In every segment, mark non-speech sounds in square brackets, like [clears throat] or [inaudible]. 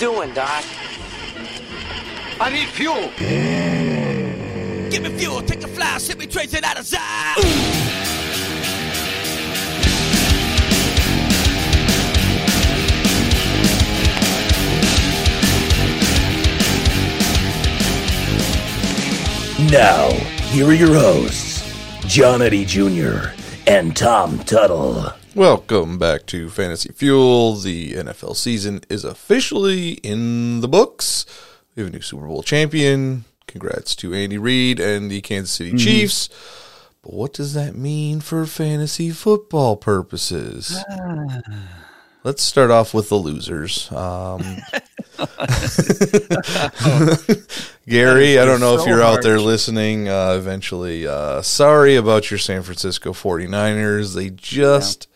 doing, Doc? I need fuel. Give me fuel, take a fly, send me trace it out of sight. Now, here are your hosts, John Eddie Jr. and Tom Tuttle. Welcome back to Fantasy Fuel. The NFL season is officially in the books. We have a new Super Bowl champion. Congrats to Andy Reid and the Kansas City Chiefs. But what does that mean for fantasy football purposes? [sighs] Let's start off with the losers. Um, [laughs] Gary, I don't know if you're out there listening uh, eventually. Uh, sorry about your San Francisco 49ers. They just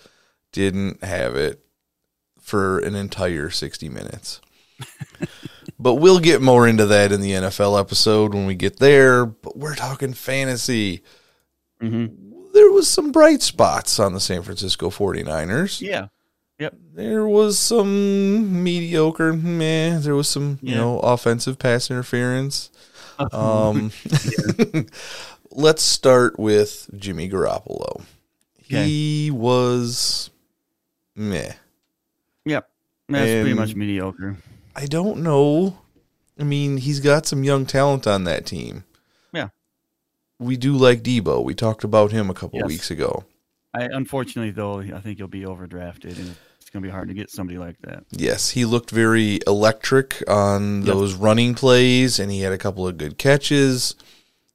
didn't have it for an entire 60 minutes. [laughs] but we'll get more into that in the NFL episode when we get there. But we're talking fantasy. Mm-hmm. There was some bright spots on the San Francisco 49ers. Yeah. Yep. There was some mediocre, meh. There was some, you know, offensive pass interference. Um, [laughs] [laughs] let's start with Jimmy Garoppolo. He was meh. Yep. That's pretty much um, mediocre. I don't know. I mean, he's got some young talent on that team. Yeah. We do like Deebo. We talked about him a couple Yes. weeks ago. I unfortunately though I think he'll be overdrafted and it's gonna be hard to get somebody like that. Yes, he looked very electric on Yep. those running plays, and he had a couple of good catches.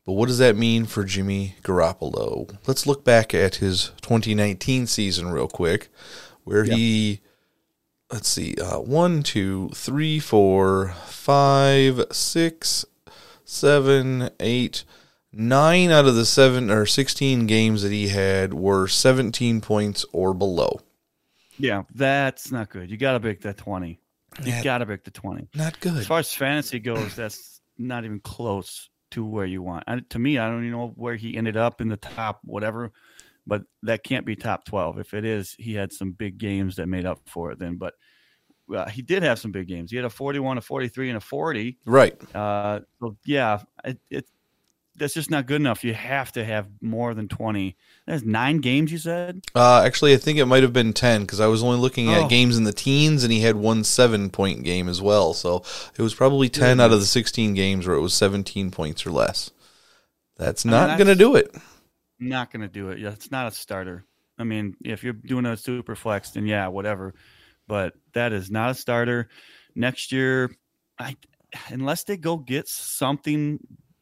But what does that mean for Jimmy Garoppolo? Let's look back at his 2019 season real quick, where he, let's see, uh, one, two, three, four, five, six, seven, eight, nine out of the seven or 16 games that he had were 17 points or below. Yeah, that's not good. You gotta break that twenty. You Yeah. gotta break the twenty. Not good. As far as fantasy goes, that's not even close to where you want. And to me, I don't even know where he ended up in the top whatever, but that can't be top twelve. If it is, he had some big games that made up for it. Then, but uh, he did have some big games. He had a forty-one, a forty-three, and a forty. Right. Uh, so yeah, it, it that's just not good enough. You have to have more than twenty. That's nine games. You said. Uh, actually, I think it might have been 10 because I was only looking at Oh. games in the teens and he had one seven point game as well. So it was probably 10 out of the 16 games where it was 17 points or less. That's I mean, not going to do it. Not going to do it. Yeah, it's not a starter. I mean, if you're doing a super flex, then yeah, whatever. But that is not a starter. Next year, I unless they go get something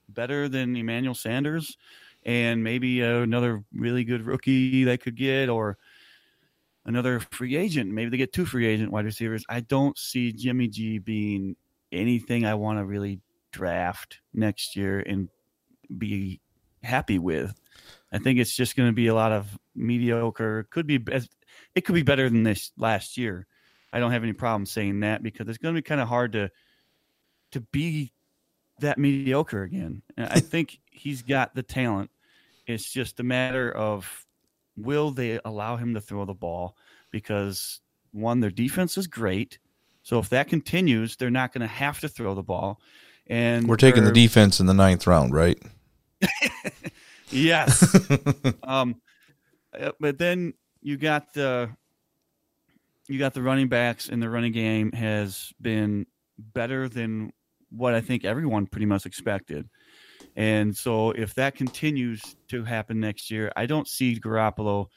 better than Emmanuel Sanders and maybe another really good rookie they could get or another free agent. Maybe they get two free agent wide receivers. I don't see Jimmy G being anything I want to really draft next year and be happy with. I think it's just going to be a lot of mediocre. Could be. It could be better than this last year. I don't have any problem saying that because it's going to be kind of hard to to be that mediocre again. And I [laughs] think he's got the talent. It's just a matter of will they allow him to throw the ball because one their defense is great. So if that continues, they're not going to have to throw the ball. And We're taking the defense in the ninth round, right? [laughs] Yes. [laughs] um, uh, but then you got the you got the running backs, and the running game has been better than what I think everyone pretty much expected. And so, if that continues to happen next year, I don't see Garoppolo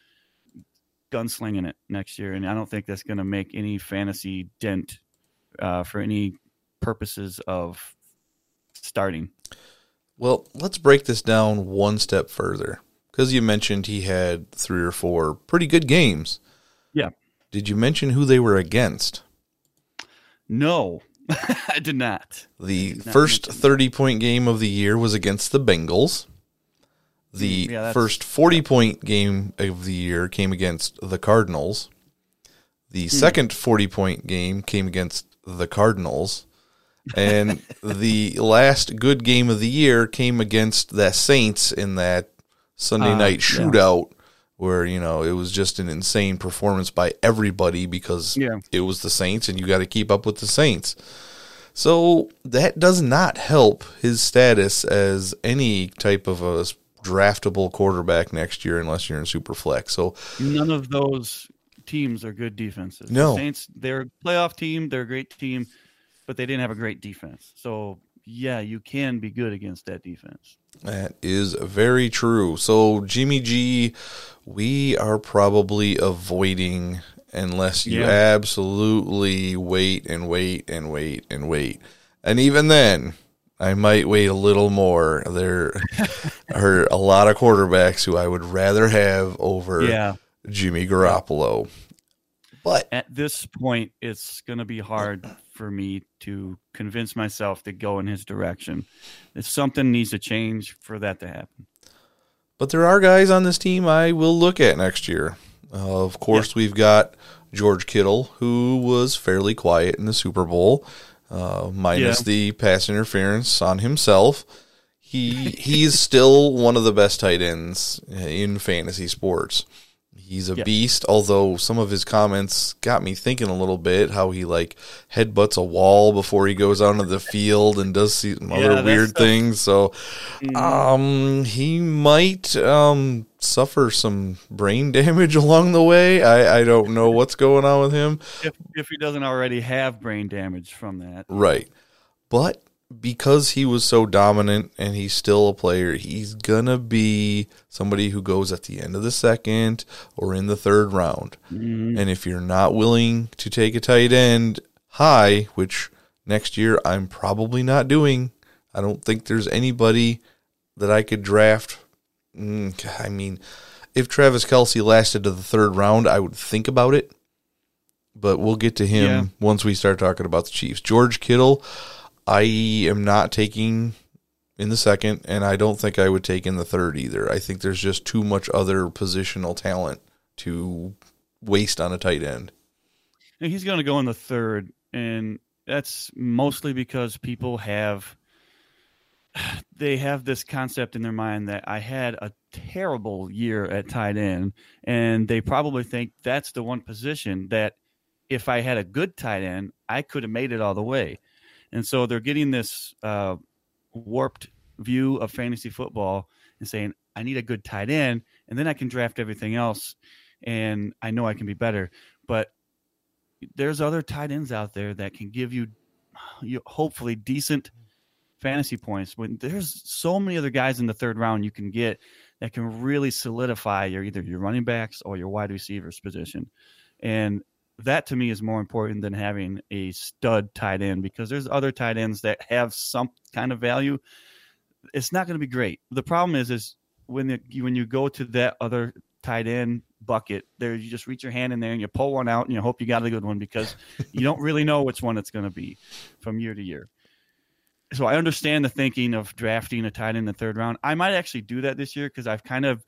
gunslinging it next year, and I don't think that's going to make any fantasy dent uh, for any purposes of starting. Well, let's break this down one step further because you mentioned he had three or four pretty good games. Yeah. Did you mention who they were against? No, [laughs] I did not. The Not first mentioned. 30 point game of the year was against the Bengals. The Mm, yeah, first 40 point game of the year came against the Cardinals. The Hmm. second 40 point game came against the Cardinals. And the last good game of the year came against the Saints in that Sunday Ah, night yeah. shootout where you know it was just an insane performance by everybody because Yeah. it was the Saints and you got to keep up with the Saints. So that does not help his status as any type of a draftable quarterback next year unless you're in super flex. So None of those teams are good defenses. No. The Saints, they're a playoff team, they're a great team, but they didn't have a great defense. So yeah, you can be good against that defense. That is very true. So Jimmy G, we are probably avoiding unless you Yeah. absolutely wait and wait and wait and wait. And even then, I might wait a little more. There [laughs] are a lot of quarterbacks who I would rather have over Yeah. Jimmy Garoppolo. But At this point, it's going to be hard for me to convince myself to go in his direction. If something needs to change for that to happen. But there are guys on this team I will look at next year. Uh, of course, we've got George Kittle, who was fairly quiet in the Super Bowl, uh, minus Yeah. the pass interference on himself. He he's still one of the best tight ends in fantasy sports. He's a Yeah. beast, although some of his comments got me thinking a little bit how he like headbutts a wall before he goes out onto the field and does some other that weird Mm-hmm. things. So um he might um suffer some brain [laughs] damage along the way. I, I don't know what's going on with him. If, if he doesn't already have brain damage from that. Right. But because he was so dominant and he's still a player, he's gonna be somebody who goes at the end of the second or in the third round. Mm-hmm. And if you're not willing to take a tight end high, which next year I'm probably not doing, I don't think there's anybody that I could draft. Mm, I mean, if Travis Kelce lasted to the third round, I would think about it. But we'll get to him Yeah. once we start talking about the Chiefs. George Kittle, I am not taking in the second, and I don't think I would take in the third either. I think there's just too much other positional talent to waste on a tight end. And he's going to go in the third, and that's mostly because people have [sighs] they have this concept in their mind that I had a terrible year at tight end, and they probably think that's the one position that if I had a good tight end, I could have made it all the way. And so they're getting this uh, warped view of fantasy football and saying, I need a good tight end, and then I can draft everything else, and I know I can be better. But there's other tight ends out there that can give you, you hopefully decent fantasy points. When there's so many other guys in the third round you can get that can really solidify your either your running backs or your wide receivers position, and that to me is more important than having a stud tight end because there's other tight ends that have some kind of value. It's not going to be great. The problem is, is when the, when you go to that other tight end bucket, there you just reach your hand in there and you pull one out and you hope you got a good one because [laughs] you don't really know which one it's going to be from year to year. So I understand the thinking of drafting a tight end in the third round. I might actually do that this year because I've kind of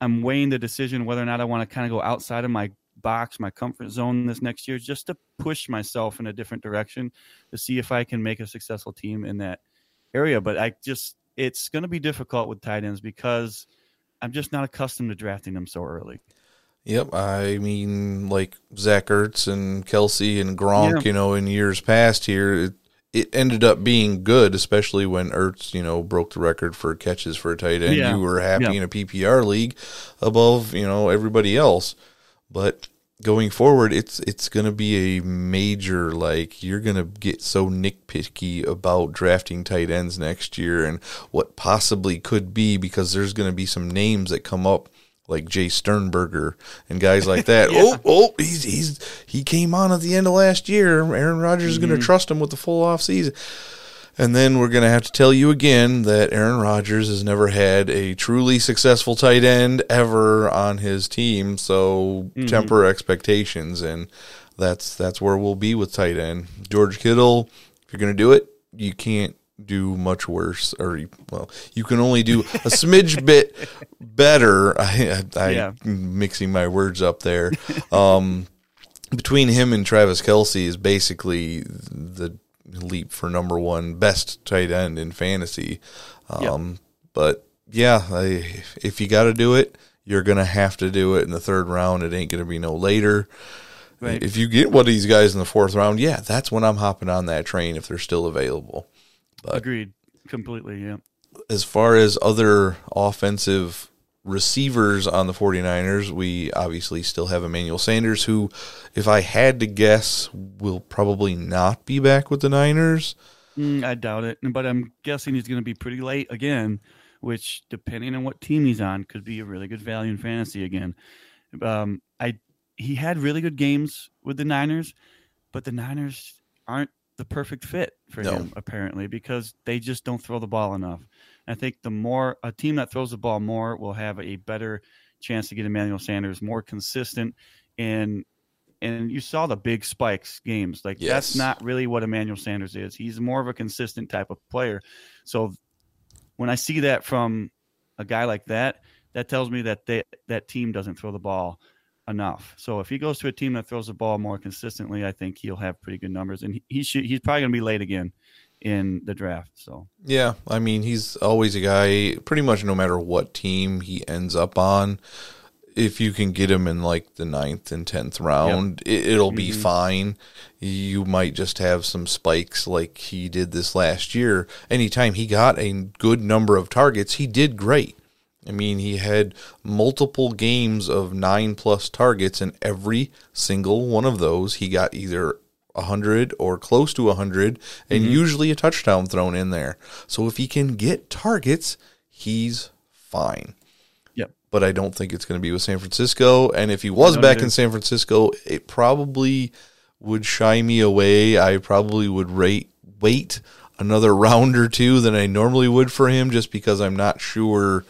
I'm weighing the decision whether or not I want to kind of go outside of my box, my comfort zone this next year, just to push myself in a different direction to see if I can make a successful team in that area. But I just it's going to be difficult with tight ends because I'm just not accustomed to drafting them so early. Yep, I mean, like Zach Ertz and Kelce and Gronk, Yeah. you know, in years past here, it, it ended up being good, especially when Ertz, you know, broke the record for catches for a tight end. Yeah. You were happy Yeah. in a PPR league above, you know, everybody else. But going forward, it's it's going to be a major like you're going to get so nitpicky about drafting tight ends next year and what possibly could be because there's going to be some names that come up like Jace Sternberger and guys like that. [laughs] Oh, oh, he's he's he came on at the end of last year. Aaron Rodgers is going to mm-hmm. trust him with the full off season. And then we're going to have to tell you again that Aaron Rodgers has never had a truly successful tight end ever on his team. So temper expectations, and that's that's where we'll be with tight end. George Kittle, if you're going to do it, you can't do much worse, or well, you can only do [laughs] a smidge bit better. [laughs] I, I, I Yeah. mixing my words up there. Um, between him and Travis Kelce is basically the leap for number one best tight end in fantasy. Um, But yeah, I, if you got to do it, you're going to have to do it in the third round. It ain't going to be no later. Right. If you get one of these guys in the fourth round, yeah, that's when I'm hopping on that train if they're still available. Agreed. Completely. Yeah. As far as other offensive receivers on the 49ers, we obviously still have Emmanuel Sanders, who, if I had to guess, will probably not be back with the Niners. Mm, I doubt it, but I'm guessing he's going to be pretty late again, which, depending on what team he's on, could be a really good value in fantasy again. Um, I he had really good games with the Niners, but the Niners aren't the perfect fit for No. him apparently because they just don't throw the ball enough. I think the more a team that throws the ball more will have a better chance to get Emmanuel Sanders more consistent and and you saw the big spikes games. Like Yes. that's not really what Emmanuel Sanders is. He's more of a consistent type of player. So when I see that from a guy like that, that tells me that they, that team doesn't throw the ball enough. So if he goes to a team that throws the ball more consistently, I think he'll have pretty good numbers. And he, he should he's probably going to be late again in the draft. So Yeah, I mean, he's always a guy, pretty much no matter what team he ends up on. If you can get him in like the ninth and tenth round, it, it'll be mm-hmm. fine. You might just have some spikes like he did this last year. Anytime he got a good number of targets, he did great. I mean, he had multiple games of nine plus targets, and every single one of those he got either a hundred or close to a hundred, and mm-hmm. usually a touchdown thrown in there. So if he can get targets, he's fine. Yep. But I don't think it's going to be with San Francisco. And if he was back either. in San Francisco, it probably would shy me away. I probably would rate wait another [laughs] round or two than I normally would for him, just because I'm not sure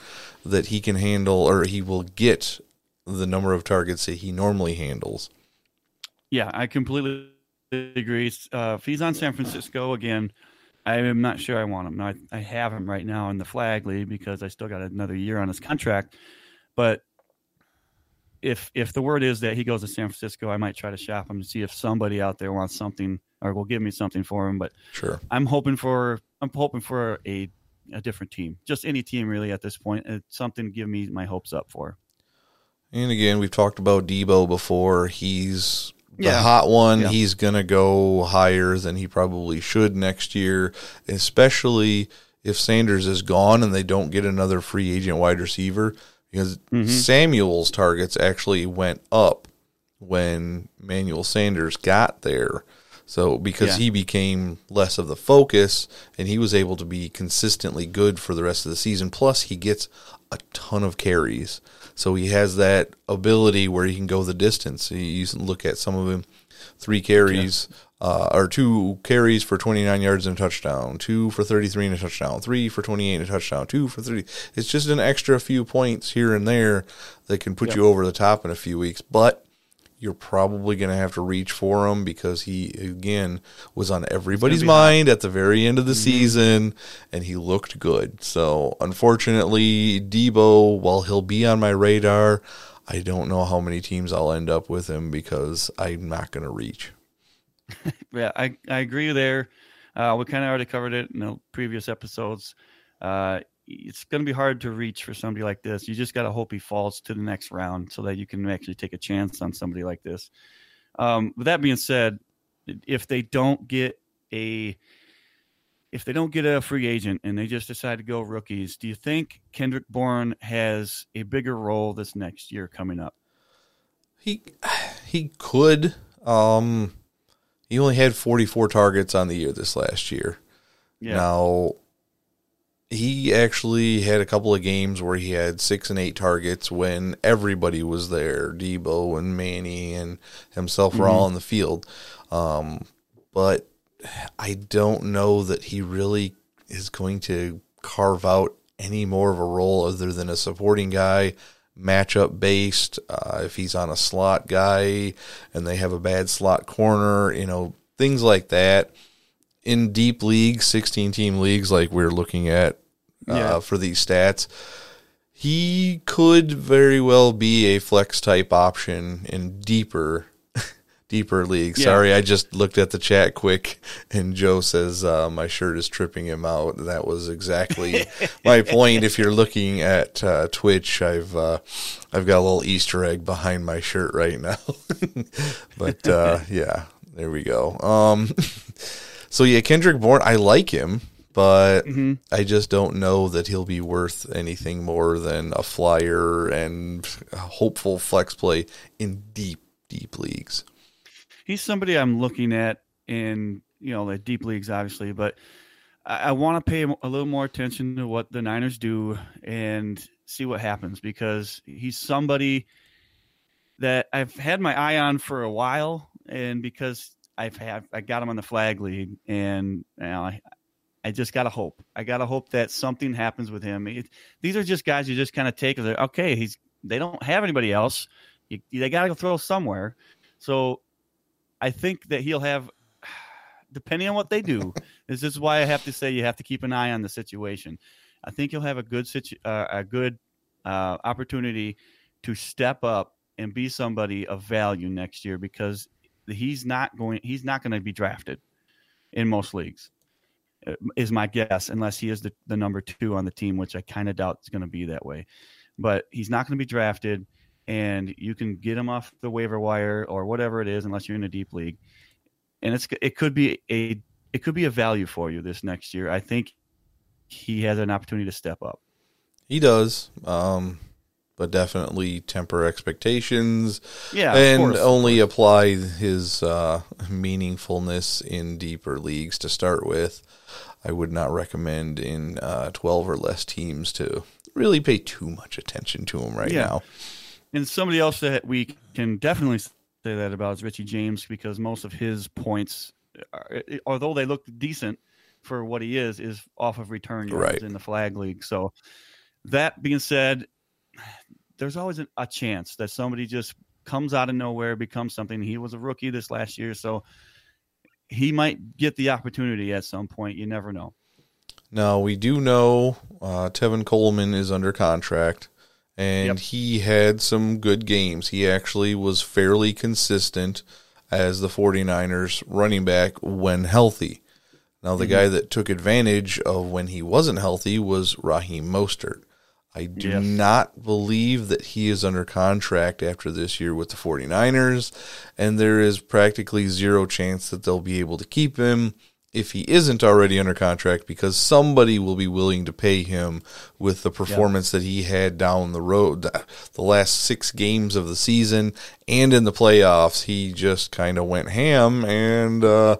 that he can handle or he will get the number of targets that he normally handles. yeah, I completely agree. Uh, if he's on San Francisco again, I am not sure I want him. I, I have him right now in the flag league because I still got another year on his contract. But if if the word is that he goes to San Francisco, I might try to shop him to see if somebody out there wants something or will give me something for him. But Sure. I'm hoping for I'm hoping for a a different team, just any team really at this point. It's something to give me my hopes up for. And again, we've talked about Deebo before. He's the Yeah. hot one. Yeah. He's going to go higher than he probably should next year, especially if Sanders is gone and they don't get another free agent wide receiver. Because mm-hmm. Samuel's targets actually went up when Manuel Sanders got there. So because Yeah. he became less of the focus and he was able to be consistently good for the rest of the season. Plus he gets a ton of carries. So he has that ability where he can go the distance. You look at some of them, three carries, uh, or two carries for 29 yards and a touchdown, two for 33 and a touchdown, three for 28 and a touchdown, two for 30. It's just an extra few points here and there that can put you over the top in a few weeks. But you're probably going to have to reach for him because he again was on everybody's mind at the very end of the season and he looked good. So unfortunately, Deebo, while he'll be on my radar, I don't know how many teams I'll end up with him because I'm not going to reach. [laughs] Yeah, I, I agree there. Uh, we kind of already covered it in the previous episodes. Uh, it's going to be hard to reach for somebody like this. You just got to hope he falls to the next round so that you can actually take a chance on somebody like this. Um, with that being said, if they don't get a if they don't get a free agent and they just decide to go rookies, do you think Kendrick Bourne has a bigger role this next year coming up? He [sighs] he could. Um, he only had 44 targets on the year this last year. Yeah. Now, he actually had a couple of games where he had six and eight targets when everybody was there. Deebo and Manny and himself were all on the field. Um, but I don't know that he really is going to carve out any more of a role other than a supporting guy, matchup based. Uh, if he's on a slot guy and they have a bad slot corner, you know, things like that in deep leagues, 16 team leagues, like we're looking at uh, Yeah. for these stats, he could very well be a flex type option in deeper, [laughs] deeper league. Yeah. Sorry, I just looked at the chat quick, and Joe says uh, my shirt is tripping him out. That was exactly [laughs] my point. If you're looking at uh, Twitch, I've uh, I've got a little Easter egg behind my shirt right now. [laughs] but uh, yeah, there we go. Um, so yeah, Kendrick Bourne, I like him, but mm-hmm. I just don't know that he'll be worth anything more than a flyer and a hopeful flex play in deep, deep leagues. he's somebody I'm looking at in you know the deep leagues, obviously, but I, I want to pay a little more attention to what the Niners do and see what happens because he's somebody that I've had my eye on for a while, and because I've had I got him on the flag league, and you know, I I just gotta hope. I gotta hope that something happens with him. It, these are just guys you just kind of take okay. He's they don't have anybody else. You, they gotta go throw somewhere. So I think that he'll have, [sighs] depending on what they do, [laughs] this is why I have to say you have to keep an eye on the situation. I think he'll have a good situ- uh, a good uh, opportunity to step up and be somebody of value next year because he's not going he's not going to be drafted in most leagues uh, is my guess unless he is the, the number two on the team which i kind of doubt is going to be that way. But he's not going to be drafted and you can get him off the waiver wire or whatever it is unless you're in a deep league. And it's it could be a it could be a value for you this next year. I think he has an opportunity to step up. He does, um, but definitely temper expectations yeah of and only apply his uh, meaningfulness in deeper leagues to start with. I would not recommend in uh, 12 or less teams to really pay too much attention to him right Yeah. now. And somebody else that we can definitely say that about is Richie James because most of his points, are, although they look decent for what he is, is off of return yards Right. in the flag league. So that being said, there's always a, chance that somebody just comes out of nowhere, becomes something. He was a rookie this last year, so he might get the opportunity at some point. You never know. Now we do know uh, Tevin Coleman is under contract, and Yep. he had some good games. He actually was fairly consistent as the 49ers running back when healthy. Now the guy that took advantage of when he wasn't healthy was Raheem Mostert. I do Yes. not believe that he is under contract after this year with the 49ers, and there is practically zero chance that they'll be able to keep him if he isn't already under contract because somebody will be willing to pay him with the performance that he had down the road the, the last 6 games of the season and in the playoffs he just kind of went ham and uh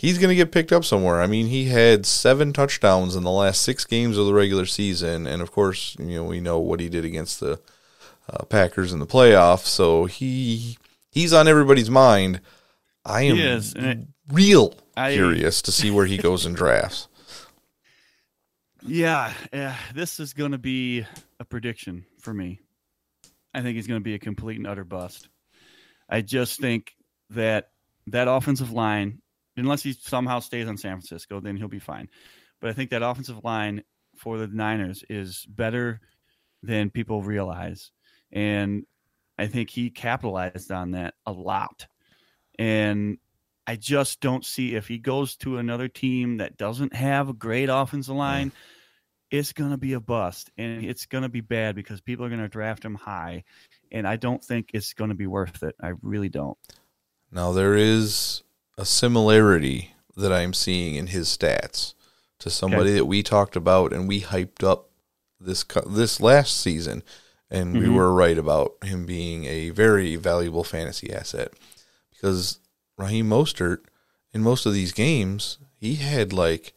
he's going to get picked up somewhere. I mean, he had seven touchdowns in the last six games of the regular season, and of course, you know we know what he did against the uh, Packers in the playoffs. So he he's on everybody's mind. I am is, and real I- curious to see where he [laughs] goes in drafts. Yeah, yeah, this is going to be a prediction for me. I think he's going to be a complete and utter bust. I just think that that offensive line, unless he somehow stays on San Francisco, then he'll be fine. But I think that offensive line for the Niners is better than people realize. And I think he capitalized on that a lot. And I just don't see if he goes to another team that doesn't have a great offensive line, it's going to be a bust and it's going to be bad because people are going to draft him high. And I don't think it's going to be worth it. I really don't. Now there is a similarity that I'm seeing in his stats to somebody that we talked about and we hyped up this this last season, and we Mhm. were right about him being a very valuable fantasy asset because Raheem Mostert in most of these games he had like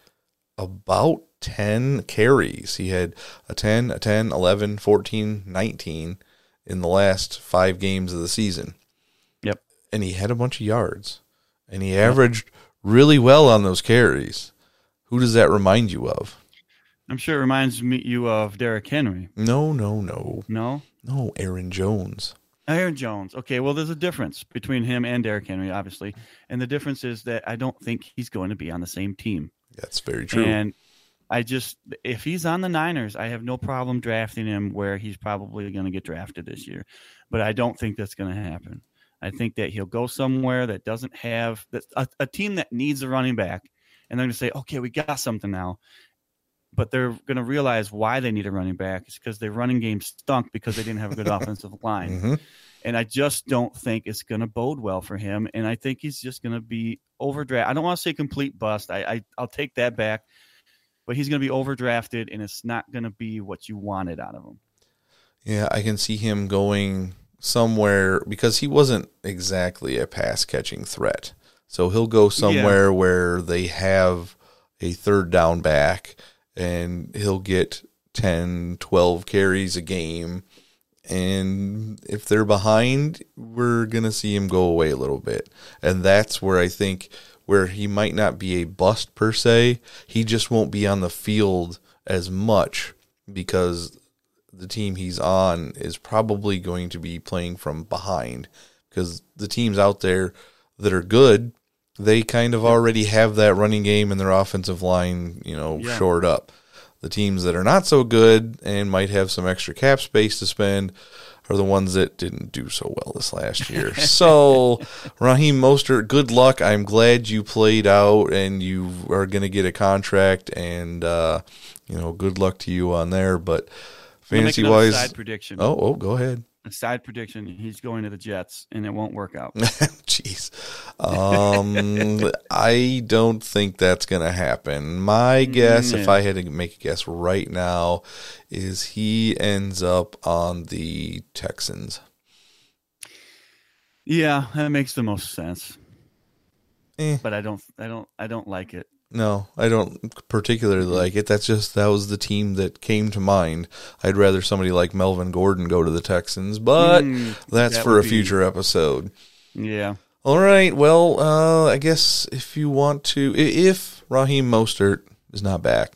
about 10 carries. He had a 10, a 10, 11, 14, 19 in the last 5 games of the season Yep. and he had a bunch of yards and he averaged really well on those carries. Who does that remind you of? I'm sure it reminds me you of Derrick Henry. No, no, no. No? No, Aaron Jones. Aaron Jones. Okay, well, there's a difference between him and Derrick Henry, obviously. And the difference is that I don't think he's going to be on the same team. That's very true. And I just, if he's on the Niners, I have no problem drafting him where he's probably going to get drafted this year. But I don't think that's going to happen. I think that he'll go somewhere that doesn't have that a, a team that needs a running back, and they're going to say, okay, we got something now. But they're going to realize why they need a running back. It's because their running game stunk because they didn't have a good [laughs] offensive line. Mhm. And I just don't think it's going to bode well for him. And I think he's just going to be overdrafted. I don't want to say complete bust. I, I I'll take that back. But he's going to be overdrafted, and it's not going to be what you wanted out of him. Yeah, I can see him going somewhere because he wasn't exactly a pass catching threat. So he'll go somewhere where they have a third down back and he'll get 10, 12 carries a game. And if they're behind, we're going to see him go away a little bit. And that's where I think where he might not be a bust per se, he just won't be on the field as much because the team he's on is probably going to be playing from behind because the teams out there that are good, they kind of already have that running game and their offensive line, you know, Yeah. shored up. The teams that are not so good and might have some extra cap space to spend are the ones that didn't do so well this last year. [laughs] so, Raheem Mostert, good luck. I'm glad you played out and you are going to get a contract and uh, you know, good luck to you on there, but I'm gonna make fantasy wise side prediction. Oh, oh, go ahead. A side prediction: he's going to the Jets, and it won't work out. [laughs] Jeez. Um, [laughs] I don't think that's going to happen. My guess, if. I had to make a guess right now, is he ends up on the Texans. yeah, that makes the most sense. Eh. But I don't, I don't, I don't like it. No, I don't particularly like it. That's just that was the team that came to mind. I'd rather somebody like Melvin Gordon go to the Texans, but Mm, that's that for a would be- future episode. Yeah, All right. Well, uh, I guess if you want to, if Raheem Mostert is not back,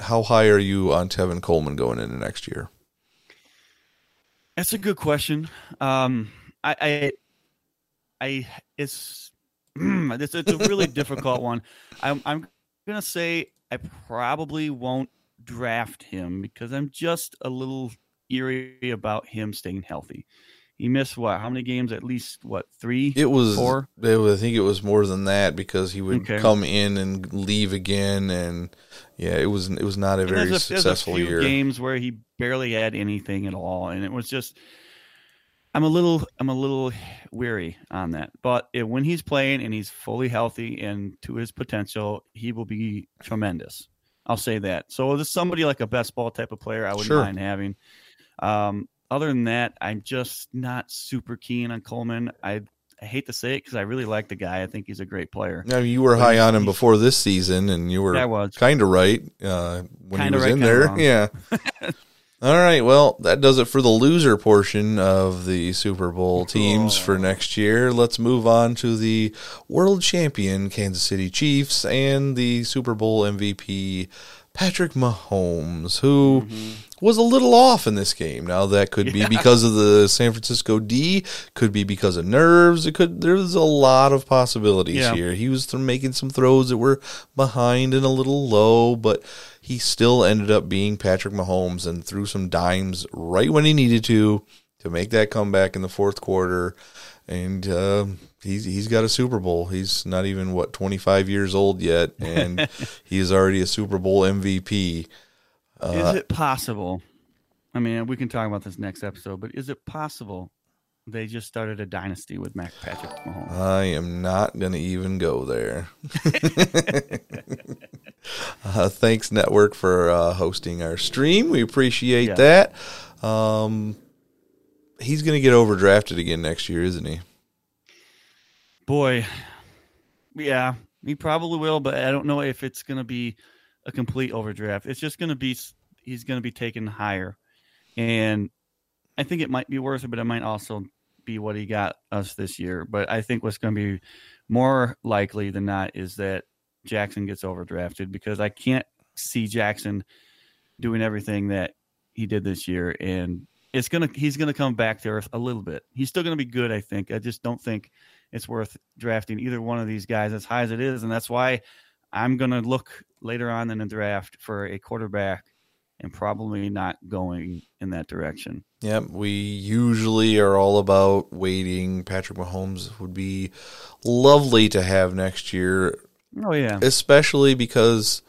how high are you on Tevin Coleman going into next year? that's a good question. Um, I, I, I it's, [clears throat] it's, it's a really difficult one. I'm, I'm gonna say I probably won't draft him because I'm just a little eerie about him staying healthy. He missed what? How many games? At least what? Three? It was, Four? it was- I think it was more than that because he would Okay. come in and leave again, and yeah, it was it was not a And very a, successful a few year. games where he barely had anything at all, and it was just. I'm a little, I'm a little weary on that, but it, when he's playing and he's fully healthy and to his potential, he will be tremendous. I'll say that. So there's somebody like a best ball type of player I wouldn't Sure. mind having. Um, other than that, I'm just not super keen on Coleman. I, I hate to say it because I really like the guy. I think he's a great player. Now you were But high on him before this season, and you I were was. kind of right uh, when Kinda he was right, in there. wrong. Yeah. [laughs] All right. Well, that does it for the loser portion of the Super Bowl teams for next year. Let's move on to the world champion Kansas City Chiefs and the Super Bowl MVP Patrick Mahomes, who mm-hmm. was a little off in this game. Now that could be because of the San Francisco D, could be because of nerves. It could. There's a lot of possibilities Yeah. here. He was th- making some throws that were behind and a little low, but he still ended up being Patrick Mahomes and threw some dimes right when he needed to to make that comeback in the fourth quarter. And uh, he's he's got a Super Bowl. He's not even what 25 years old yet, and [laughs] he is already a Super Bowl MVP. Uh, is it possible? I mean, we can talk about this next episode, but is it possible they just started a dynasty with Mac Patrick Mahomes? I am not going to even go there. [laughs] [laughs] [laughs] uh, thanks, Network, for uh, hosting our stream. We appreciate Yeah. that. Um, he's going to get overdrafted again next year, isn't he? Boy, yeah, he probably will, but I don't know if it's going to be a complete overdraft. It's just going to be he's going to be taken higher, and I think it might be worth it, but it might also be what he got us this year. But I think what's going to be more likely than not is that Jackson gets overdrafted because I can't see Jackson doing everything that he did this year, and it's gonna he's gonna come back to earth a little bit. He's still gonna be good, I think. I just don't think it's worth drafting either one of these guys as high as it is, and that's why I'm gonna look later on in the draft for a quarterback and probably not going in that direction. Yep, we usually are all about waiting. Patrick Mahomes would be lovely to have next year, Oh yeah, especially because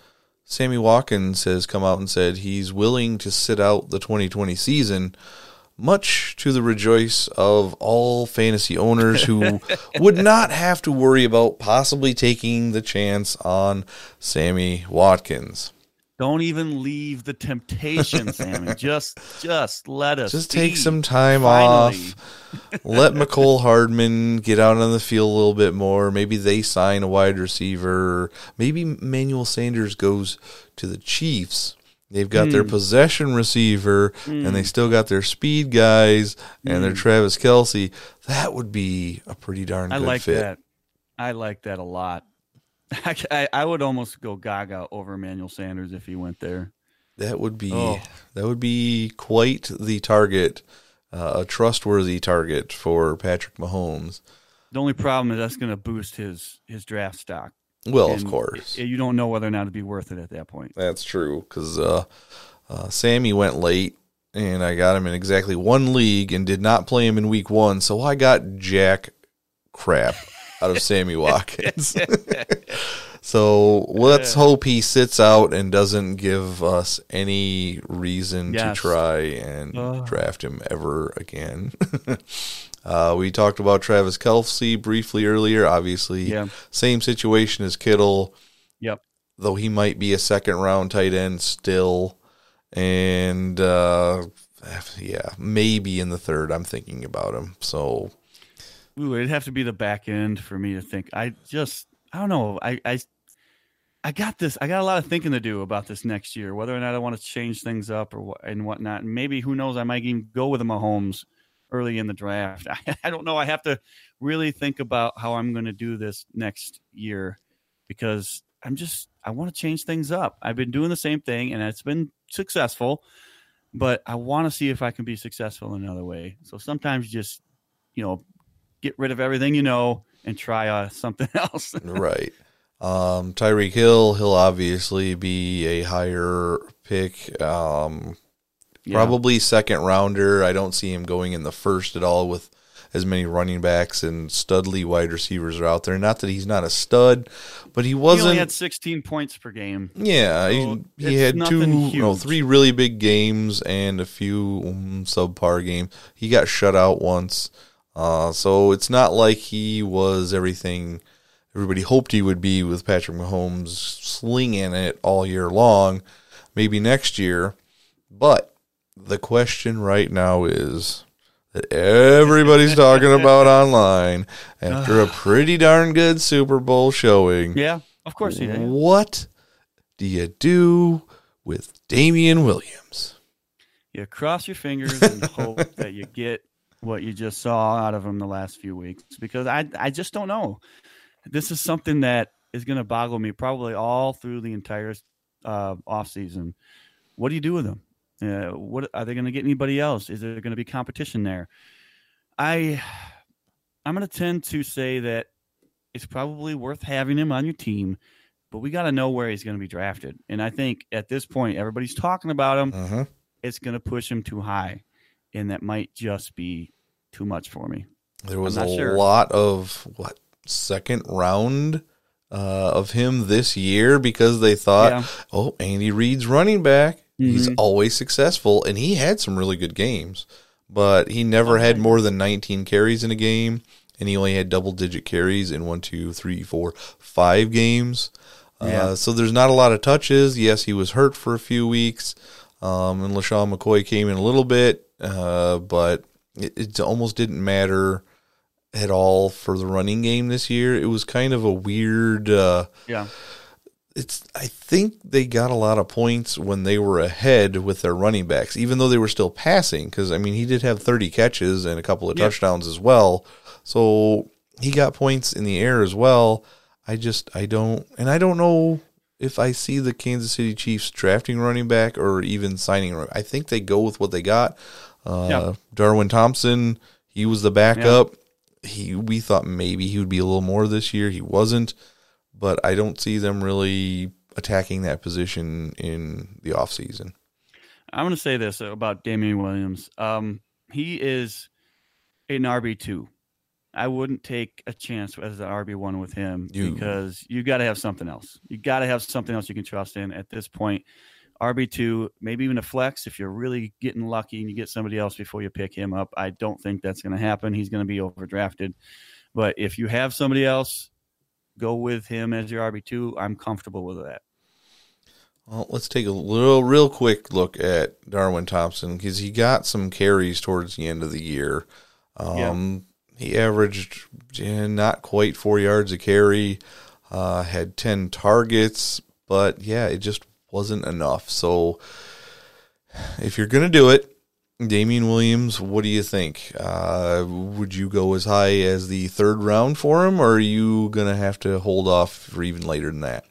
Sammy Watkins has come out and said he's willing to sit out the 2020 season, much to the rejoice of all fantasy owners who [laughs] would not have to worry about possibly taking the chance on Sammy Watkins. Don't even leave the temptation, [laughs] Sammy. just just let us Just take some time Finally. off. Let Mecole Hardman get out on the field a little bit more. Maybe they sign a wide receiver. Maybe Manuel Sanders goes to the Chiefs. They've got their Hmm. possession receiver and they still got their speed guys and Hmm. their Travis Kelce. That would be a pretty darn I good like fit. that. I like that a lot. I, I, I would almost go Gaga over Emmanuel Sanders if he went there. That would be Oh. that would be quite the target, uh, a trustworthy target for Patrick Mahomes. The only problem is that's going to boost his his draft stock. Well, of course. you don't know whether or not it'd be worth it at that point. That's true because uh, uh, Sammy went late, and I got him in exactly one league and did not play him in week one, so I got jack crap out of Sammy [laughs] Watkins. [laughs] so let's hope he sits out and doesn't give us any reason Yes. to try and Ugh. draft him ever again. [laughs] uh, we talked about Travis Kelce briefly earlier. Obviously, Yeah. same situation as Kittle Yep. though he might be a second round tight end still. And uh, yeah, maybe in the third, I'm thinking about him. So Ooh, it'd have to be the back end for me to think. I just, I don't know. I, I, I got this. I got a lot of thinking to do about this next year, whether or not I want to change things up or what and whatnot. And maybe who knows? I might even go with a Mahomes early in the draft. I, [laughs] I don't know. I have to really think about how I'm going to do this next year because I'm just I want to change things up. I've been doing the same thing and it's been successful, but I want to see if I can be successful in another way. So sometimes just you know get rid of everything you know and try uh, [laughs] something else. right. Um, Tyreek Hill, he'll obviously be a higher pick. Um, Yeah. Probably second rounder. I don't see him going in the first at all with as many running backs and studly wide receivers are out there. Not that he's not a stud, but he He wasn't. only had 16 points per game. Yeah, So he, he had two, huge. three really big games and a few um, subpar games. He got shut out once, uh, so it's not like he was everything everybody hoped he would be with Patrick Mahomes slinging it all year long. Maybe next year, but the question right now is that everybody's talking about [laughs] online after a pretty darn good Super Bowl showing. Yeah, of course he did. What do you do with Damien Williams? You cross your fingers and hope that you get what you just saw out of him the last few weeks because I I just don't know. This is something that is going to boggle me probably all through the entire uh, off season. What do you do with them? Uh, what are they going to get anybody else? Is there going to be competition there? I I'm going to tend to say that it's probably worth having him on your team, but we got to know where he's going to be drafted. And I think at this point, everybody's talking about him Uh-huh. it's going to push him too high, and that might just be too much for me. There was a sure. lot of what second round uh, of him this year because they thought, Yeah. oh, Andy Reid's running back. He's Mhm. always successful, and he had some really good games, but he never had more than 19 carries in a game, and he only had double digit carries in one, two, three, four, five games. Yeah. Uh, so there's not a lot of touches. Yes, he was hurt for a few weeks, um, and LeSean McCoy came in a little bit, uh, but it, it almost didn't matter at all for the running game this year. It was kind of a weird. Uh, Yeah, it's I think they got a lot of points when they were ahead with their running backs, even though they were still passing. Because I mean, he did have thirty catches and a couple of Yep. touchdowns as well, so he got points in the air as well. I just I don't, and I don't know if I see the Kansas City Chiefs drafting running back or even signing. I think they go with what they got. Uh, Yeah. Darwin Thompson, he was the backup. He we thought maybe he would be a little more this year. He wasn't but I don't see them really attacking that position in the offseason. I'm going to say this about Damien Williams. Um, he is an RB two. I wouldn't take a chance as an RB one with him You- because you got to have something else. You got to have something else you can trust in at this point. RB two, maybe even a flex if you're really getting lucky and you get somebody else before you pick him up. I don't think that's going to happen. He's going to be overdrafted. But if you have somebody else, go with him as your RB two. I'm comfortable with that. Well, let's take a little, real quick look at Darwin Thompson because he got some carries towards the end of the year. Um, He averaged eh, not quite four yards a carry, uh, had 10 targets, but yeah, it just wasn't enough. So if you're going to do it, Damien Williams, what do you think? Uh, would you go as high as the third round for him, or are you going to have to hold off for even later than that?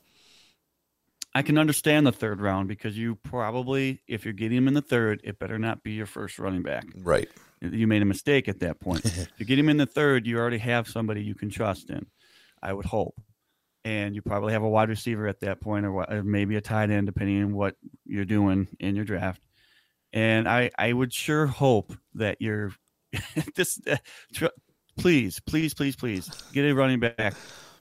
I can understand the third round because you probably, if you're getting him in the third, it better not be your first running back. Right. You made a mistake at that point. [laughs] if you get him in the third, you already have somebody you can trust in. I would hope, and you probably have a wide receiver at that point, or, maybe a tight end, depending on what you're doing in your draft. And I, I would sure hope that you're [laughs] this. Uh, please, please, please, please get a running back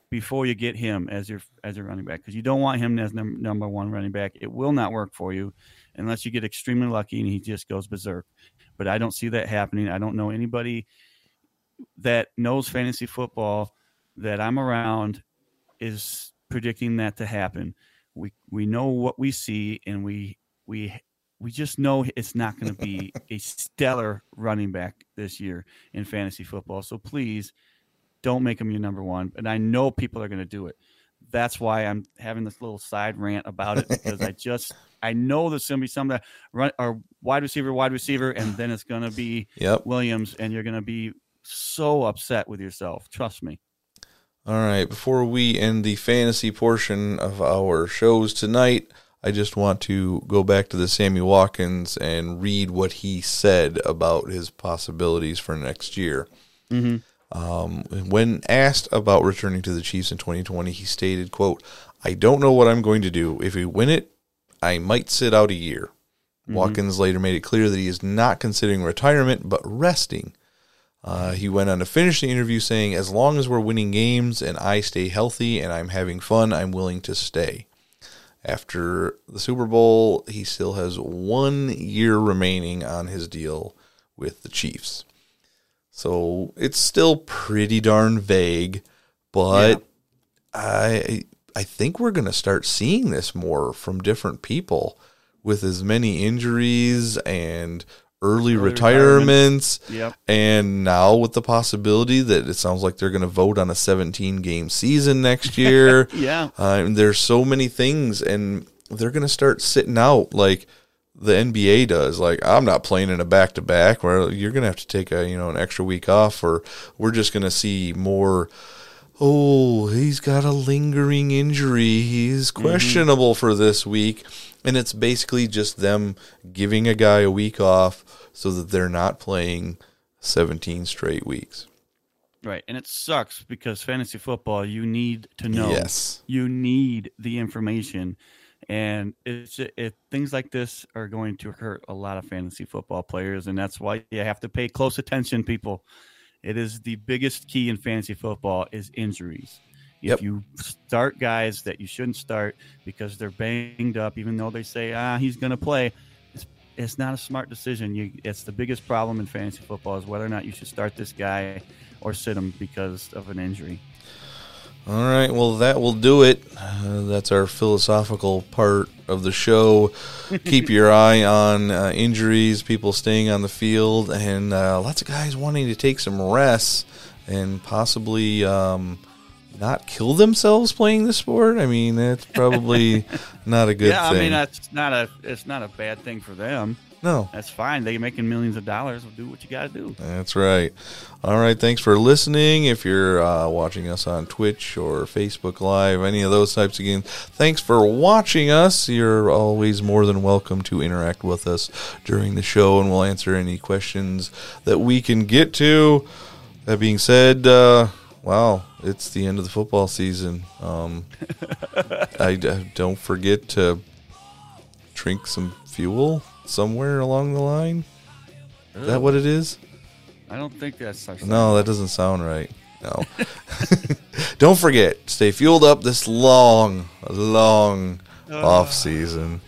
before you get him as your as your running back because you don't want him as num- number one running back. It will not work for you unless you get extremely lucky and he just goes berserk. But I don't see that happening. I don't know anybody that knows fantasy football that I'm around is predicting that to happen. We we know what we see and we we we just know it's not going to be [laughs] a stellar running back this year in fantasy football. So please don't make him your number one. And I know people are going to do it. That's why I'm having this little side rant about it because I just I know there's going to be some that run or wide receiver, wide receiver, and then it's going to be Yep. Williams, and you're going to be so upset with yourself. Trust me. All right, before we end the fantasy portion of our shows tonight, I just want to go back to the Sammy Watkins and read what he said about his possibilities for next year. Um, when asked about returning to the Chiefs in 2020, he stated, "quote I don't know what I'm going to do. If we win it, I might sit out a year." Watkins later made it clear that he is not considering retirement but resting. Uh, he went on to finish the interview saying, As long as we're winning games and I stay healthy and I'm having fun, I'm willing to stay. After the Super Bowl, he still has one year remaining on his deal with the Chiefs. So it's still pretty darn vague, but I I think we're going to start seeing this more from different people with as many injuries and early, Early retirements. Yep. And now with the possibility that it sounds like they're going to vote on a 17 game season next [laughs] year. Yeah. Uh, and there's so many things, and they're going to start sitting out like the NBA does. Like, I'm not playing in a back to back where you're going to have to take a, you know, an extra week off, or we're just going to see more. Oh, he's got a lingering injury. He's questionable for this week. And it's basically just them giving a guy a week off so that they're not playing 17 straight weeks. Right. And it sucks because fantasy football, you need to know. Yes. You need the information. And it's it, things like this are going to hurt a lot of fantasy football players. And that's why you have to pay close attention, people. It is the biggest key in fantasy football is injuries. Yep. If you start guys that you shouldn't start because they're banged up, even though they say, ah, he's going to play, it's, it's not a smart decision. You, it's the biggest problem in fantasy football is whether or not you should start this guy or sit him because of an injury. All right, well, that will do it. Uh, that's our philosophical part of the show. [laughs] Keep your eye on uh, injuries, people staying on the field, and uh, lots of guys wanting to take some rests and possibly um, not kill themselves playing the sport. I mean, that's probably [laughs] not a good yeah, thing. I mean that's not a it's not a bad thing for them. no, That's fine. They're making millions of dollars. Well, do what you got to do. That's right. All right. Thanks for listening. If you're uh, watching us on Twitch or Facebook Live, any of those types of games, thanks for watching us. You're always more than welcome to interact with us during the show, and we'll answer any questions that we can get to. That being said, uh, wow, it's the end of the football season. Um, [laughs] I, I don't forget to drink some fuel somewhere along the line. Is that what it is? I don't think that's No, that doesn't sound right. No. [laughs] Don't forget, stay fueled up this long, long off season.